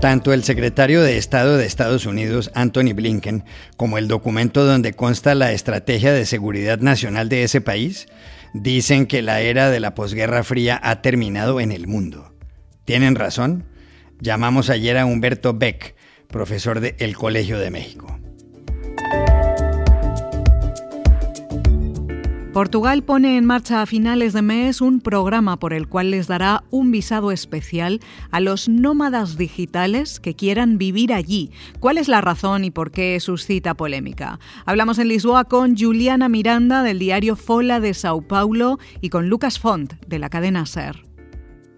Tanto el secretario de Estado de Estados Unidos, Anthony Blinken, como el documento donde consta la estrategia de seguridad nacional de ese país, dicen que la era de la posguerra fría ha terminado en el mundo. ¿Tienen razón? Llamamos ayer a Humberto Beck, profesor del El Colegio de México. Portugal pone en marcha a finales de mes un programa por el cual les dará un visado especial a los nómadas digitales que quieran vivir allí. ¿Cuál es la razón y por qué suscita polémica? Hablamos en Lisboa con Juliana Miranda del diario Fola de Sao Paulo y con Lucas Font de la cadena SER.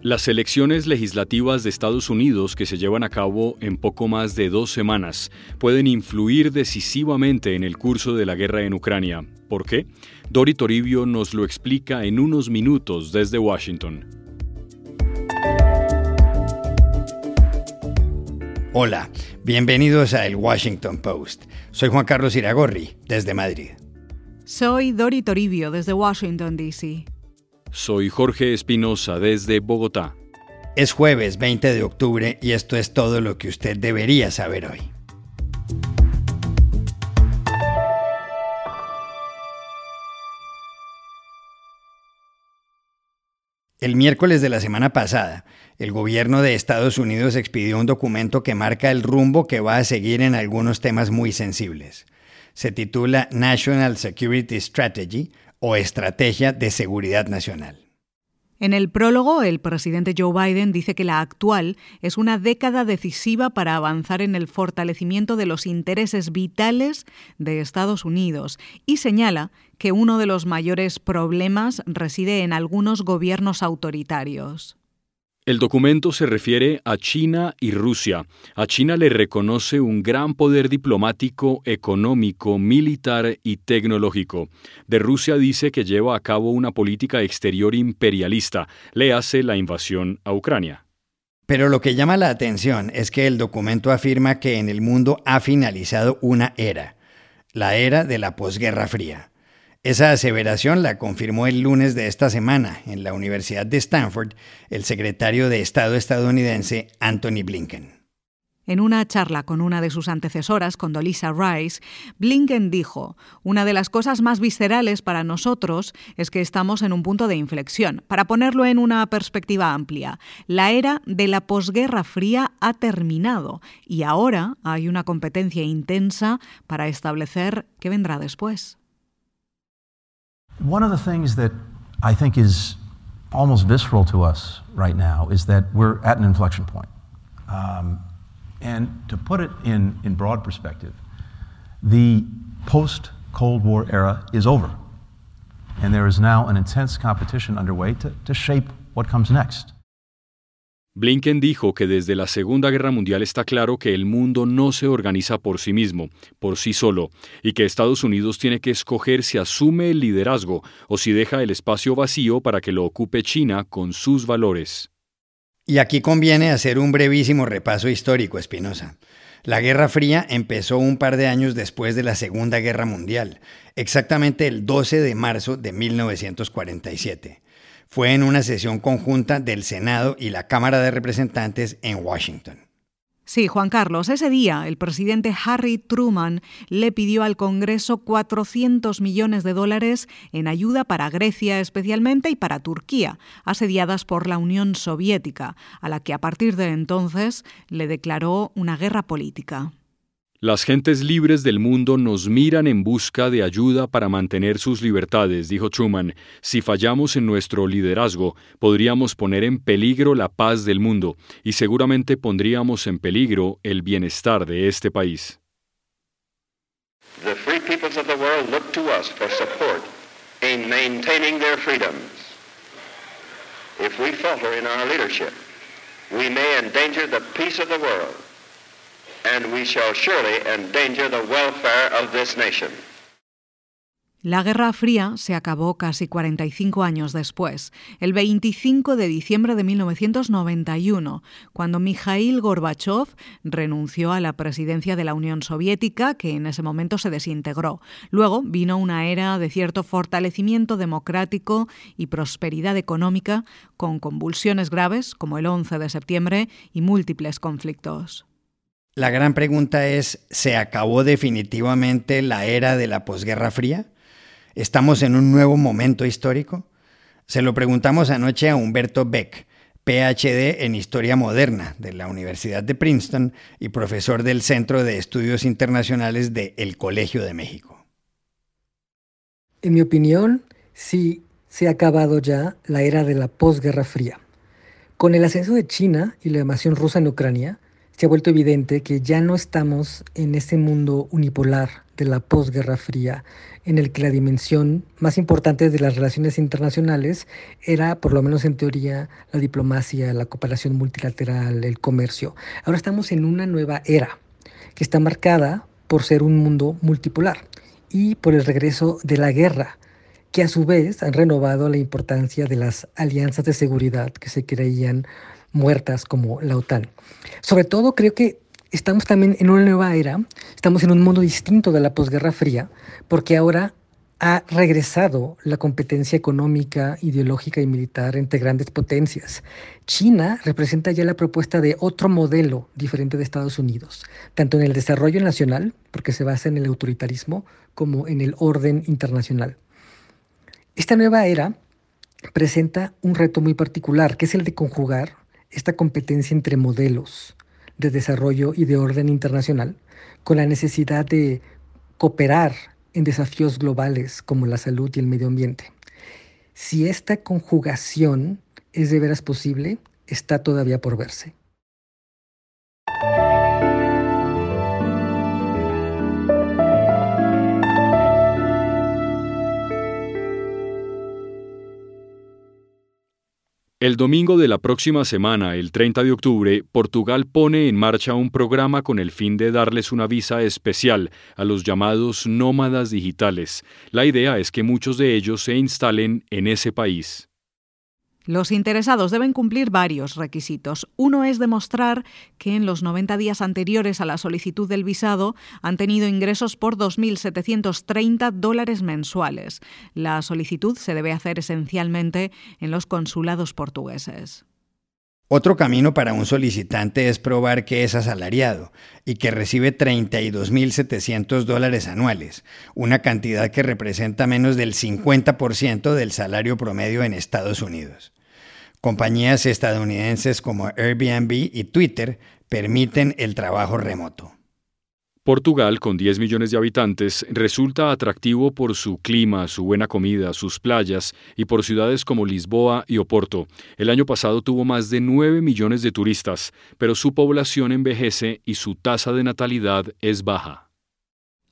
Las elecciones legislativas de Estados Unidos que se llevan a cabo en poco más de dos semanas pueden influir decisivamente en el curso de la guerra en Ucrania. ¿Por qué? Dori Toribio nos lo explica en unos minutos desde Washington. Hola, bienvenidos a El Washington Post. Soy Juan Carlos Iragorri, desde Madrid. Soy Dori Toribio, desde Washington, D.C. Soy Jorge Espinosa, desde Bogotá. Es jueves 20 de octubre y esto es todo lo que usted debería saber hoy. El miércoles de la semana pasada, el gobierno de Estados Unidos expidió un documento que marca el rumbo que va a seguir en algunos temas muy sensibles. Se titula National Security Strategy o Estrategia de Seguridad Nacional. En el prólogo, el presidente Joe Biden dice que la actual es una década decisiva para avanzar en el fortalecimiento de los intereses vitales de Estados Unidos y señala que uno de los mayores problemas reside en algunos gobiernos autoritarios. El documento se refiere a China y Rusia. A China le reconoce un gran poder diplomático, económico, militar y tecnológico. De Rusia dice que lleva a cabo una política exterior imperialista. Le hace la invasión a Ucrania. Pero lo que llama la atención es que el documento afirma que en el mundo ha finalizado una era, la era de la posguerra fría. Esa aseveración la confirmó el lunes de esta semana en la Universidad de Stanford el secretario de Estado estadounidense Anthony Blinken. En una charla con una de sus antecesoras, con Dolisa Rice, Blinken dijo, una de las cosas más viscerales para nosotros es que estamos en un punto de inflexión. Para ponerlo en una perspectiva amplia, la era de la posguerra fría ha terminado y ahora hay una competencia intensa para establecer qué vendrá después. One of the things that I think is almost visceral to us right now is that we're at an inflection point. Um, and to put it in, in broad perspective, the post Cold War era is over. And there is now an intense competition underway to, to shape what comes next. Blinken dijo que desde la Segunda Guerra Mundial está claro que el mundo no se organiza por sí mismo, por sí solo, y que Estados Unidos tiene que escoger si asume el liderazgo o si deja el espacio vacío para que lo ocupe China con sus valores. Y aquí conviene hacer un brevísimo repaso histórico, Espinosa. La Guerra Fría empezó un par de años después de la Segunda Guerra Mundial, exactamente el 12 de marzo de 1947 fue en una sesión conjunta del Senado y la Cámara de Representantes en Washington. Sí, Juan Carlos, ese día el presidente Harry Truman le pidió al Congreso 400 millones de dólares en ayuda para Grecia especialmente y para Turquía, asediadas por la Unión Soviética, a la que a partir de entonces le declaró una guerra política. Las gentes libres del mundo nos miran en busca de ayuda para mantener sus libertades, dijo Truman. Si fallamos en nuestro liderazgo, podríamos poner en peligro la paz del mundo y seguramente pondríamos en peligro el bienestar de este país. The free peoples of the world look to us for support in maintaining their freedoms. If we falter in our leadership, we may endanger the peace of the world La Guerra Fría se acabó casi 45 años después, el 25 de diciembre de 1991, cuando Mikhail Gorbachev renunció a la presidencia de la Unión Soviética, que en ese momento se desintegró. Luego vino una era de cierto fortalecimiento democrático y prosperidad económica, con convulsiones graves como el 11 de septiembre y múltiples conflictos. La gran pregunta es, ¿se acabó definitivamente la era de la posguerra fría? ¿Estamos en un nuevo momento histórico? Se lo preguntamos anoche a Humberto Beck, PhD en Historia Moderna de la Universidad de Princeton y profesor del Centro de Estudios Internacionales de El Colegio de México. En mi opinión, sí se ha acabado ya la era de la posguerra fría. Con el ascenso de China y la invasión rusa en Ucrania, se ha vuelto evidente que ya no estamos en ese mundo unipolar de la posguerra fría, en el que la dimensión más importante de las relaciones internacionales era, por lo menos en teoría, la diplomacia, la cooperación multilateral, el comercio. Ahora estamos en una nueva era que está marcada por ser un mundo multipolar y por el regreso de la guerra, que a su vez han renovado la importancia de las alianzas de seguridad que se creían muertas como la OTAN. Sobre todo creo que estamos también en una nueva era, estamos en un mundo distinto de la posguerra fría, porque ahora ha regresado la competencia económica, ideológica y militar entre grandes potencias. China representa ya la propuesta de otro modelo diferente de Estados Unidos, tanto en el desarrollo nacional, porque se basa en el autoritarismo, como en el orden internacional. Esta nueva era presenta un reto muy particular, que es el de conjugar esta competencia entre modelos de desarrollo y de orden internacional con la necesidad de cooperar en desafíos globales como la salud y el medio ambiente. Si esta conjugación es de veras posible, está todavía por verse. El domingo de la próxima semana, el 30 de octubre, Portugal pone en marcha un programa con el fin de darles una visa especial a los llamados nómadas digitales. La idea es que muchos de ellos se instalen en ese país. Los interesados deben cumplir varios requisitos. Uno es demostrar que en los 90 días anteriores a la solicitud del visado han tenido ingresos por 2.730 dólares mensuales. La solicitud se debe hacer esencialmente en los consulados portugueses. Otro camino para un solicitante es probar que es asalariado y que recibe 32.700 dólares anuales, una cantidad que representa menos del 50% del salario promedio en Estados Unidos. Compañías estadounidenses como Airbnb y Twitter permiten el trabajo remoto. Portugal, con 10 millones de habitantes, resulta atractivo por su clima, su buena comida, sus playas y por ciudades como Lisboa y Oporto. El año pasado tuvo más de 9 millones de turistas, pero su población envejece y su tasa de natalidad es baja.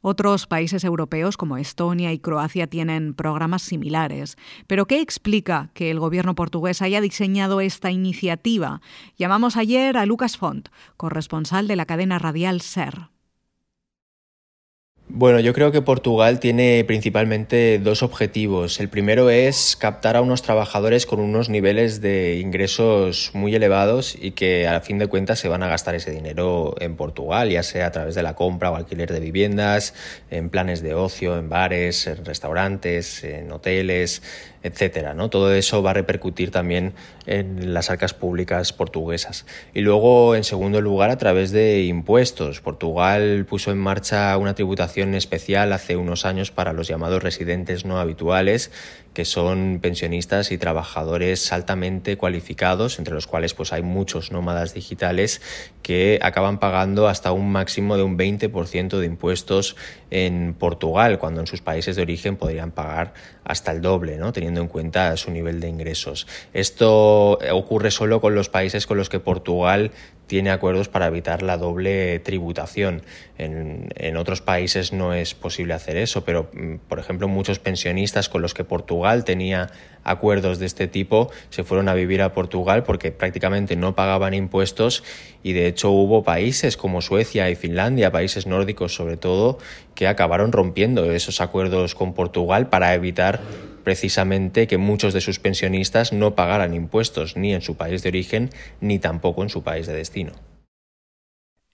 Otros países europeos como Estonia y Croacia tienen programas similares. Pero ¿qué explica que el gobierno portugués haya diseñado esta iniciativa? Llamamos ayer a Lucas Font, corresponsal de la cadena radial SER. Bueno, yo creo que Portugal tiene principalmente dos objetivos. El primero es captar a unos trabajadores con unos niveles de ingresos muy elevados y que a fin de cuentas se van a gastar ese dinero en Portugal, ya sea a través de la compra o alquiler de viviendas, en planes de ocio, en bares, en restaurantes, en hoteles, etcétera. ¿no? Todo eso va a repercutir también en las arcas públicas portuguesas. Y luego, en segundo lugar, a través de impuestos. Portugal puso en marcha una tributación especial hace unos años para los llamados residentes no habituales que son pensionistas y trabajadores altamente cualificados, entre los cuales pues hay muchos nómadas digitales que acaban pagando hasta un máximo de un 20% de impuestos en Portugal, cuando en sus países de origen podrían pagar hasta el doble, ¿no? teniendo en cuenta su nivel de ingresos. Esto ocurre solo con los países con los que Portugal tiene acuerdos para evitar la doble tributación. En, en, otros países no es posible hacer eso, pero mm, por ejemplo muchos pensionistas con los que Portugal tenía acuerdos de este tipo se fueron a vivir a Portugal porque prácticamente no pagaban impuestos y de hecho hubo países como Suecia y Finlandia, países nórdicos sobre todo, que acabaron rompiendo esos acuerdos con Portugal para evitar precisamente que muchos de sus pensionistas no pagaran impuestos ni en su país de origen ni tampoco en su país de destino.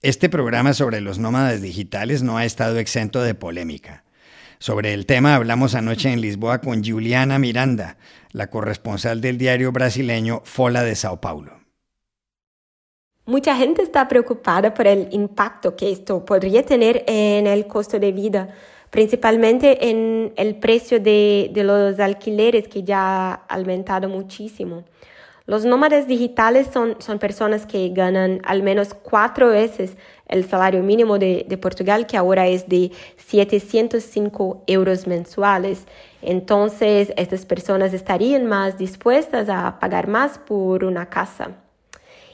Este programa sobre los nómadas digitales no ha estado exento de polémica. Sobre el tema hablamos anoche en Lisboa con Juliana Miranda, la corresponsal del diario brasileño Fola de Sao Paulo. Mucha gente está preocupada por el impacto que esto podría tener en el costo de vida, principalmente en el precio de, los alquileres que ya ha aumentado muchísimo. Los nómadas digitales son, son personas que ganan al menos cuatro veces el salario mínimo de, Portugal, que ahora es de 705 euros mensuales. Entonces, estas personas estarían más dispuestas a pagar más por una casa.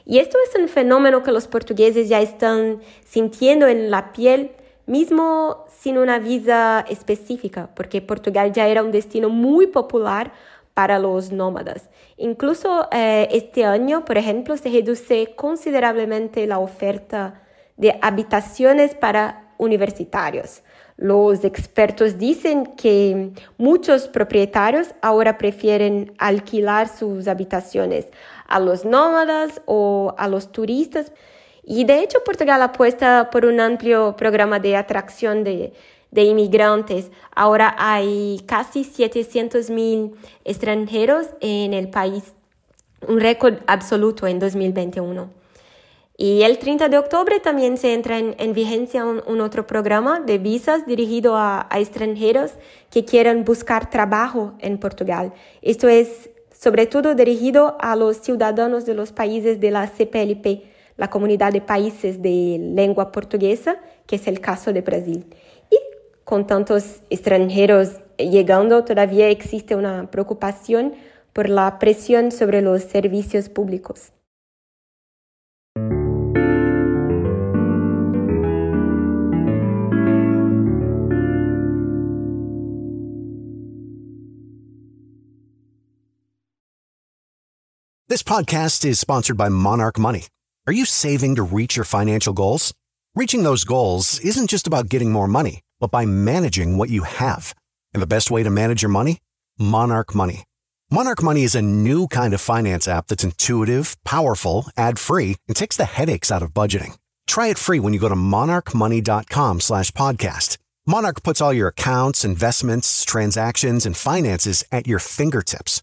Y esto es un fenómeno que los portugueses ya están sintiendo en la piel, mismo sin una visa específica, porque Portugal ya era un destino muy popular para los nómadas. Incluso eh, este año, por ejemplo, se reduce considerablemente la oferta de habitaciones para universitarios. Los expertos dicen que muchos propietarios ahora prefieren alquilar sus habitaciones a los nómadas o a los turistas. Y de hecho Portugal apuesta por un amplio programa de atracción de, de inmigrantes. Ahora hay casi 700 mil extranjeros en el país, un récord absoluto en 2021. Y el 30 de octubre también se entra en, vigencia un, otro programa de visas dirigido a, a, extranjeros que quieran buscar trabajo en Portugal. Esto es sobre todo dirigido a los ciudadanos de los países de la CPLP, la comunidad de países de lengua portuguesa, que es el caso de Brasil con tantos extranjeros llegando, todavía existe una preocupación por la presión sobre los servicios públicos. This podcast is sponsored by Monarch Money. Are you saving to reach your financial goals? Reaching those goals isn't just about getting more money but by managing what you have. And the best way to manage your money? Monarch Money. Monarch Money is a new kind of finance app that's intuitive, powerful, ad-free, and takes the headaches out of budgeting. Try it free when you go to monarchmoney.com slash podcast. Monarch puts all your accounts, investments, transactions, and finances at your fingertips.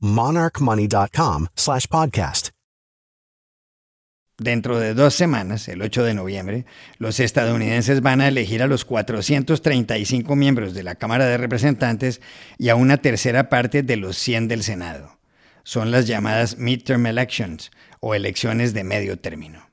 monarchmoney.com slash podcast. Dentro de dos semanas, el 8 de noviembre, los estadounidenses van a elegir a los 435 miembros de la Cámara de Representantes y a una tercera parte de los 100 del Senado. Son las llamadas midterm elections o elecciones de medio término.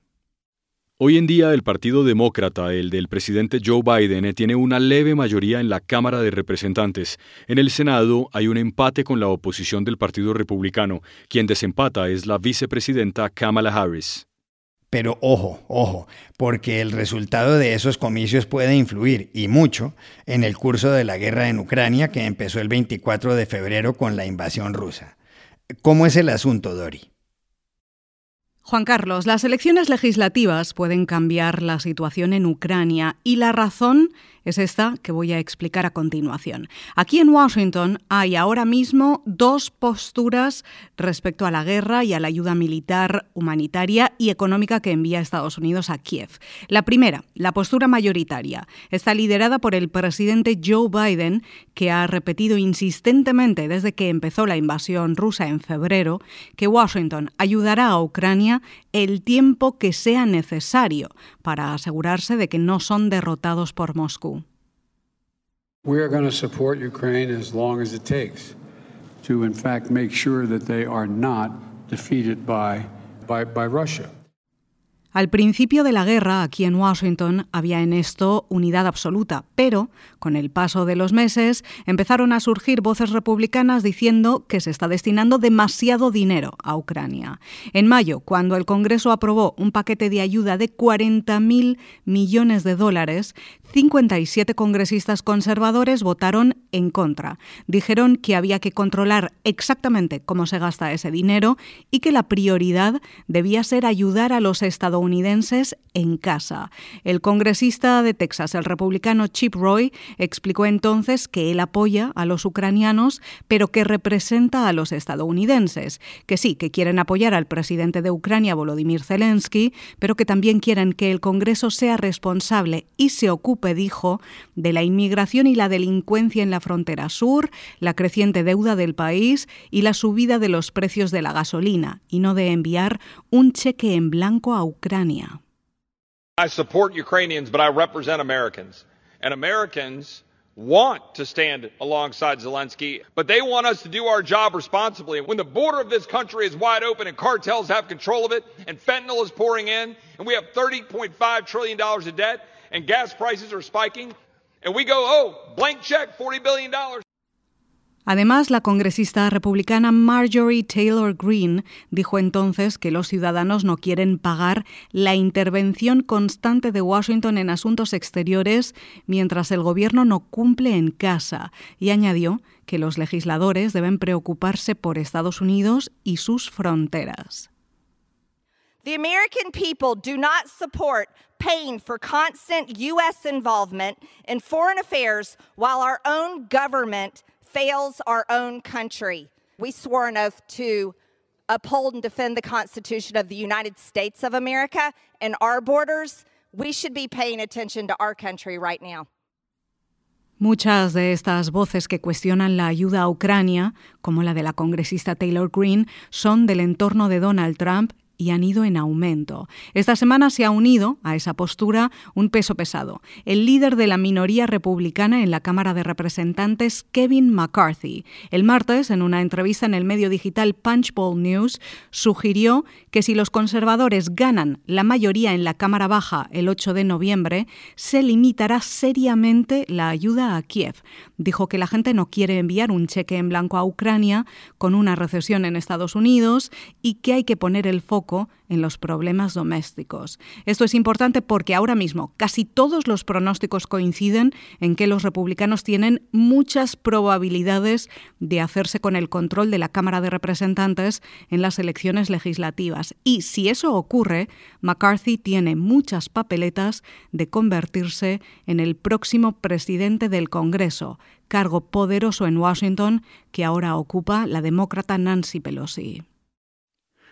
Hoy en día el Partido Demócrata, el del presidente Joe Biden, tiene una leve mayoría en la Cámara de Representantes. En el Senado hay un empate con la oposición del Partido Republicano. Quien desempata es la vicepresidenta Kamala Harris. Pero ojo, ojo, porque el resultado de esos comicios puede influir, y mucho, en el curso de la guerra en Ucrania que empezó el 24 de febrero con la invasión rusa. ¿Cómo es el asunto, Dori? Juan Carlos, las elecciones legislativas pueden cambiar la situación en Ucrania y la razón es esta que voy a explicar a continuación. Aquí en Washington hay ahora mismo dos posturas respecto a la guerra y a la ayuda militar, humanitaria y económica que envía Estados Unidos a Kiev. La primera, la postura mayoritaria, está liderada por el presidente Joe Biden, que ha repetido insistentemente desde que empezó la invasión rusa en febrero que Washington ayudará a Ucrania el tiempo que sea necesario para asegurarse de que no son derrotados por Moscú. We are going to support Ukraine as long as it takes to, in fact, make sure that they are not defeated by, by, by Russia. Al principio de la guerra, aquí en Washington, había en esto unidad absoluta, pero con el paso de los meses empezaron a surgir voces republicanas diciendo que se está destinando demasiado dinero a Ucrania. En mayo, cuando el Congreso aprobó un paquete de ayuda de 40.000 millones de dólares, 57 congresistas conservadores votaron en contra. Dijeron que había que controlar exactamente cómo se gasta ese dinero y que la prioridad debía ser ayudar a los estadounidenses en casa. El congresista de Texas, el republicano Chip Roy, explicó entonces que él apoya a los ucranianos, pero que representa a los estadounidenses, que sí, que quieren apoyar al presidente de Ucrania, Volodymyr Zelensky, pero que también quieren que el Congreso sea responsable y se ocupe dijo, de la inmigración y la delincuencia en la frontera sur, la creciente deuda del país y la subida de los precios de la gasolina, y no de enviar un cheque en blanco a Ucrania. I support Ukrainians, but I represent Americans. And Americans want to stand alongside Zelensky, but they want us to do our job responsibly. When the border of this country is wide open and cartels have control of it, and fentanyl is pouring in, and we have $30.5 trillion of debt, and gas prices are spiking, and we go, oh, blank check, $40 billion. Además, la congresista republicana Marjorie Taylor Greene dijo entonces que los ciudadanos no quieren pagar la intervención constante de Washington en asuntos exteriores mientras el gobierno no cumple en casa y añadió que los legisladores deben preocuparse por Estados Unidos y sus fronteras. The American people do not support paying for constant U.S. involvement in foreign affairs while our own government fails our own country. We swore an oath to uphold and defend the Constitution of the United States of America and our borders. We should be paying attention to our country right now. Muchas de estas voces que cuestionan la ayuda a Ucrania, como la de la congresista Taylor Greene, son del entorno de Donald Trump y han ido en aumento. Esta semana se ha unido a esa postura un peso pesado, el líder de la minoría republicana en la Cámara de Representantes, Kevin McCarthy. El martes, en una entrevista en el medio digital Punchbowl News, sugirió que si los conservadores ganan la mayoría en la Cámara Baja el 8 de noviembre, se limitará seriamente la ayuda a Kiev. Dijo que la gente no quiere enviar un cheque en blanco a Ucrania con una recesión en Estados Unidos y que hay que poner el foco en los problemas domésticos. Esto es importante porque ahora mismo casi todos los pronósticos coinciden en que los republicanos tienen muchas probabilidades de hacerse con el control de la Cámara de Representantes en las elecciones legislativas. Y si eso ocurre, McCarthy tiene muchas papeletas de convertirse en el próximo presidente del Congreso, cargo poderoso en Washington que ahora ocupa la demócrata Nancy Pelosi.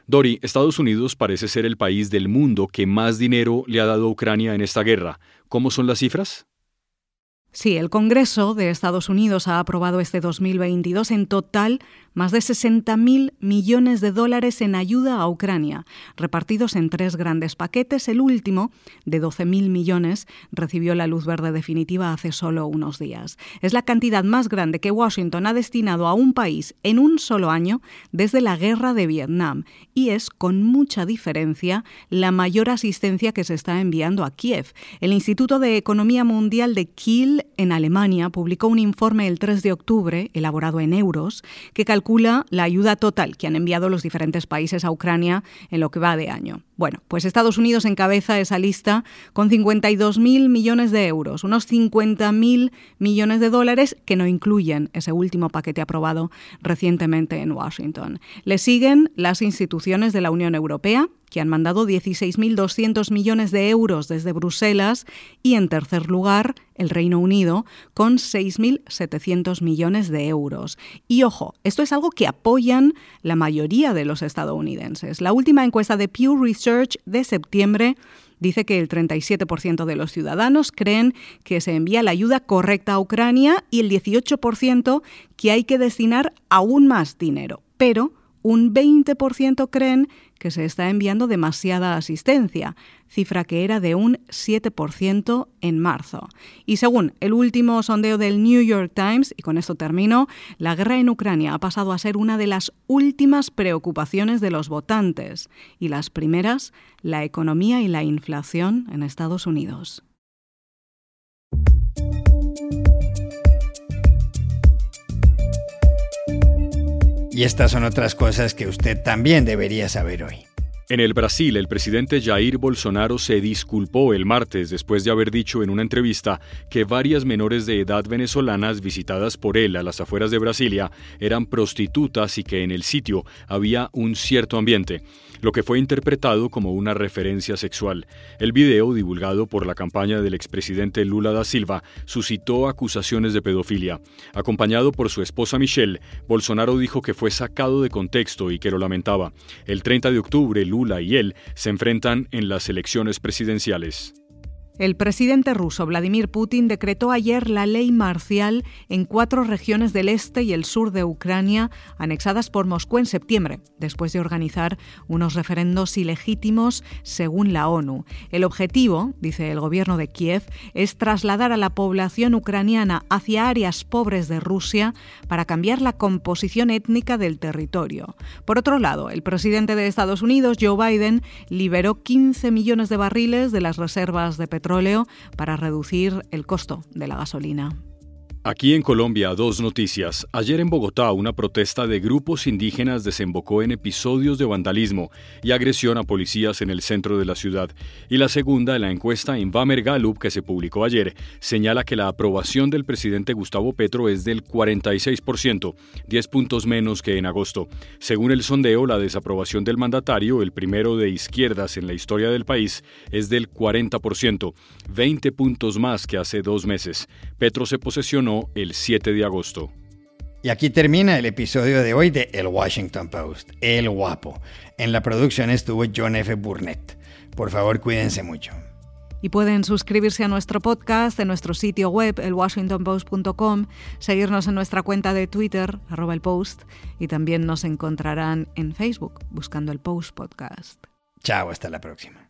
Dori, Estados Unidos parece ser el país del mundo que más dinero le ha dado a Ucrania en esta guerra. ¿Cómo son las cifras? Sí, el Congreso de Estados Unidos ha aprobado este 2022 en total más de 60.000 millones de dólares en ayuda a Ucrania, repartidos en tres grandes paquetes. El último, de 12.000 millones, recibió la luz verde definitiva hace solo unos días. Es la cantidad más grande que Washington ha destinado a un país en un solo año desde la guerra de Vietnam y es, con mucha diferencia, la mayor asistencia que se está enviando a Kiev. El Instituto de Economía Mundial de Kiel, en Alemania, publicó un informe el 3 de octubre, elaborado en euros, que calcula calcula la ayuda total que han enviado los diferentes países a Ucrania en lo que va de año. Bueno, pues Estados Unidos encabeza esa lista con 52.000 millones de euros, unos 50.000 millones de dólares que no incluyen ese último paquete aprobado recientemente en Washington. Le siguen las instituciones de la Unión Europea, que han mandado 16.200 millones de euros desde Bruselas, y en tercer lugar, el Reino Unido, con 6.700 millones de euros. Y ojo, esto es algo que apoyan la mayoría de los estadounidenses. La última encuesta de Pew Research de septiembre dice que el 37% de los ciudadanos creen que se envía la ayuda correcta a Ucrania y el 18% que hay que destinar aún más dinero. Pero un 20% creen que se está enviando demasiada asistencia, cifra que era de un 7% en marzo. Y según el último sondeo del New York Times, y con esto termino, la guerra en Ucrania ha pasado a ser una de las últimas preocupaciones de los votantes, y las primeras, la economía y la inflación en Estados Unidos. Y estas son otras cosas que usted también debería saber hoy. En el Brasil, el presidente Jair Bolsonaro se disculpó el martes después de haber dicho en una entrevista que varias menores de edad venezolanas visitadas por él a las afueras de Brasilia eran prostitutas y que en el sitio había un cierto ambiente lo que fue interpretado como una referencia sexual. El video, divulgado por la campaña del expresidente Lula da Silva, suscitó acusaciones de pedofilia. Acompañado por su esposa Michelle, Bolsonaro dijo que fue sacado de contexto y que lo lamentaba. El 30 de octubre, Lula y él se enfrentan en las elecciones presidenciales. El presidente ruso Vladimir Putin decretó ayer la ley marcial en cuatro regiones del este y el sur de Ucrania, anexadas por Moscú en septiembre, después de organizar unos referendos ilegítimos según la ONU. El objetivo, dice el gobierno de Kiev, es trasladar a la población ucraniana hacia áreas pobres de Rusia para cambiar la composición étnica del territorio. Por otro lado, el presidente de Estados Unidos, Joe Biden, liberó 15 millones de barriles de las reservas de petróleo petróleo para reducir el costo de la gasolina. Aquí en Colombia, dos noticias. Ayer en Bogotá, una protesta de grupos indígenas desembocó en episodios de vandalismo y agresión a policías en el centro de la ciudad. Y la segunda, la encuesta Invamer Gallup, que se publicó ayer, señala que la aprobación del presidente Gustavo Petro es del 46%, 10 puntos menos que en agosto. Según el sondeo, la desaprobación del mandatario, el primero de izquierdas en la historia del país, es del 40%, 20 puntos más que hace dos meses. Petro se posesionó el 7 de agosto. Y aquí termina el episodio de hoy de El Washington Post, El Guapo. En la producción estuvo John F. Burnett. Por favor, cuídense mucho. Y pueden suscribirse a nuestro podcast en nuestro sitio web, elwashingtonpost.com, seguirnos en nuestra cuenta de Twitter, arroba el post, y también nos encontrarán en Facebook buscando el Post Podcast. Chao, hasta la próxima.